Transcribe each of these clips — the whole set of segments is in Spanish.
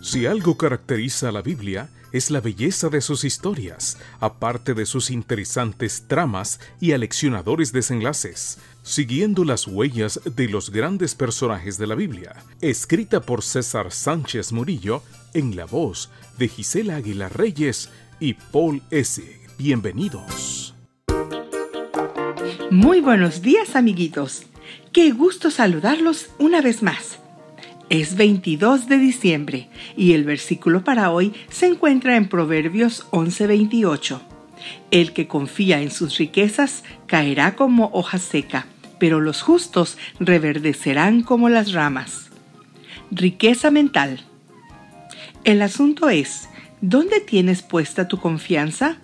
Si algo caracteriza a la Biblia, es la belleza de sus historias, aparte de sus interesantes tramas y aleccionadores desenlaces, siguiendo las huellas de los grandes personajes de la Biblia, escrita por César Sánchez Murillo en la voz de Gisela Aguilar Reyes y Paul S. Bienvenidos. Muy buenos días amiguitos. Qué gusto saludarlos una vez más. Es 22 de diciembre y el versículo para hoy se encuentra en Proverbios 11:28. El que confía en sus riquezas caerá como hoja seca, pero los justos reverdecerán como las ramas. Riqueza mental. El asunto es, ¿dónde tienes puesta tu confianza?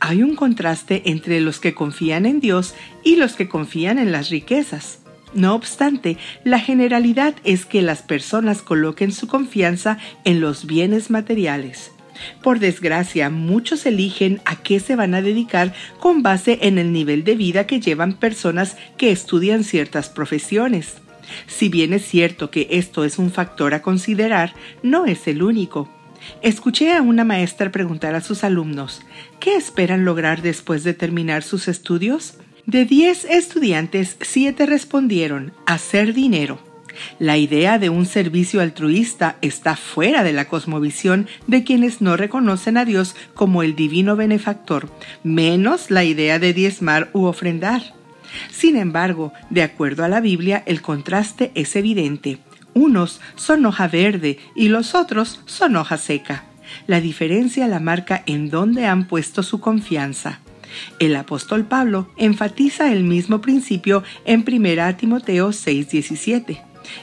Hay un contraste entre los que confían en Dios y los que confían en las riquezas. No obstante, la generalidad es que las personas coloquen su confianza en los bienes materiales. Por desgracia, muchos eligen a qué se van a dedicar con base en el nivel de vida que llevan personas que estudian ciertas profesiones. Si bien es cierto que esto es un factor a considerar, no es el único. Escuché a una maestra preguntar a sus alumnos, ¿qué esperan lograr después de terminar sus estudios? De 10 estudiantes, 7 respondieron hacer dinero. La idea de un servicio altruista está fuera de la cosmovisión de quienes no reconocen a Dios como el divino benefactor, menos la idea de diezmar u ofrendar. Sin embargo, de acuerdo a la Biblia, el contraste es evidente. Unos son hoja verde y los otros son hoja seca. La diferencia la marca en dónde han puesto su confianza. El apóstol Pablo enfatiza el mismo principio en 1 Timoteo 6:17.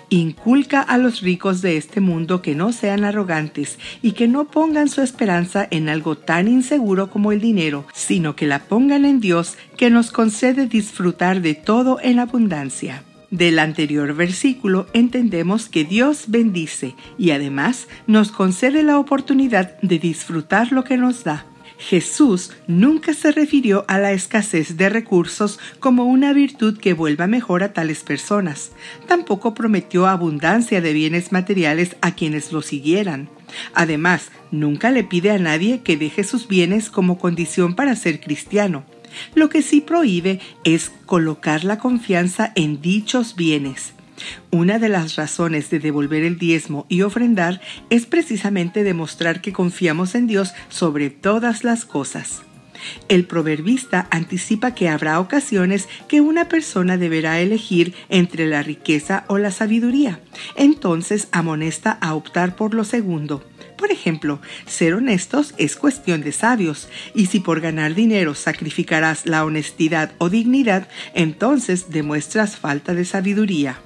Inculca a los ricos de este mundo que no sean arrogantes y que no pongan su esperanza en algo tan inseguro como el dinero, sino que la pongan en Dios que nos concede disfrutar de todo en abundancia. Del anterior versículo entendemos que Dios bendice y además nos concede la oportunidad de disfrutar lo que nos da. Jesús nunca se refirió a la escasez de recursos como una virtud que vuelva mejor a tales personas. Tampoco prometió abundancia de bienes materiales a quienes lo siguieran. Además, nunca le pide a nadie que deje sus bienes como condición para ser cristiano. Lo que sí prohíbe es colocar la confianza en dichos bienes. Una de las razones de devolver el diezmo y ofrendar es precisamente demostrar que confiamos en Dios sobre todas las cosas. El proverbista anticipa que habrá ocasiones que una persona deberá elegir entre la riqueza o la sabiduría. Entonces amonesta a optar por lo segundo. Por ejemplo, ser honestos es cuestión de sabios, y si por ganar dinero sacrificarás la honestidad o dignidad, entonces demuestras falta de sabiduría.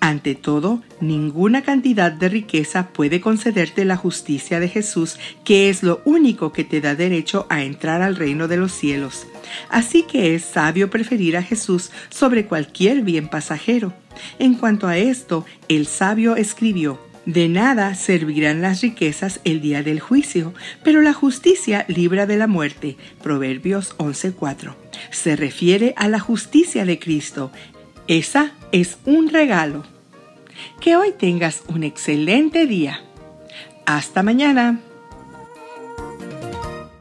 Ante todo, ninguna cantidad de riqueza puede concederte la justicia de Jesús, que es lo único que te da derecho a entrar al reino de los cielos. Así que es sabio preferir a Jesús sobre cualquier bien pasajero. En cuanto a esto, el sabio escribió, de nada servirán las riquezas el día del juicio, pero la justicia libra de la muerte. Proverbios 11:4. Se refiere a la justicia de Cristo, esa es un regalo. Que hoy tengas un excelente día. Hasta mañana.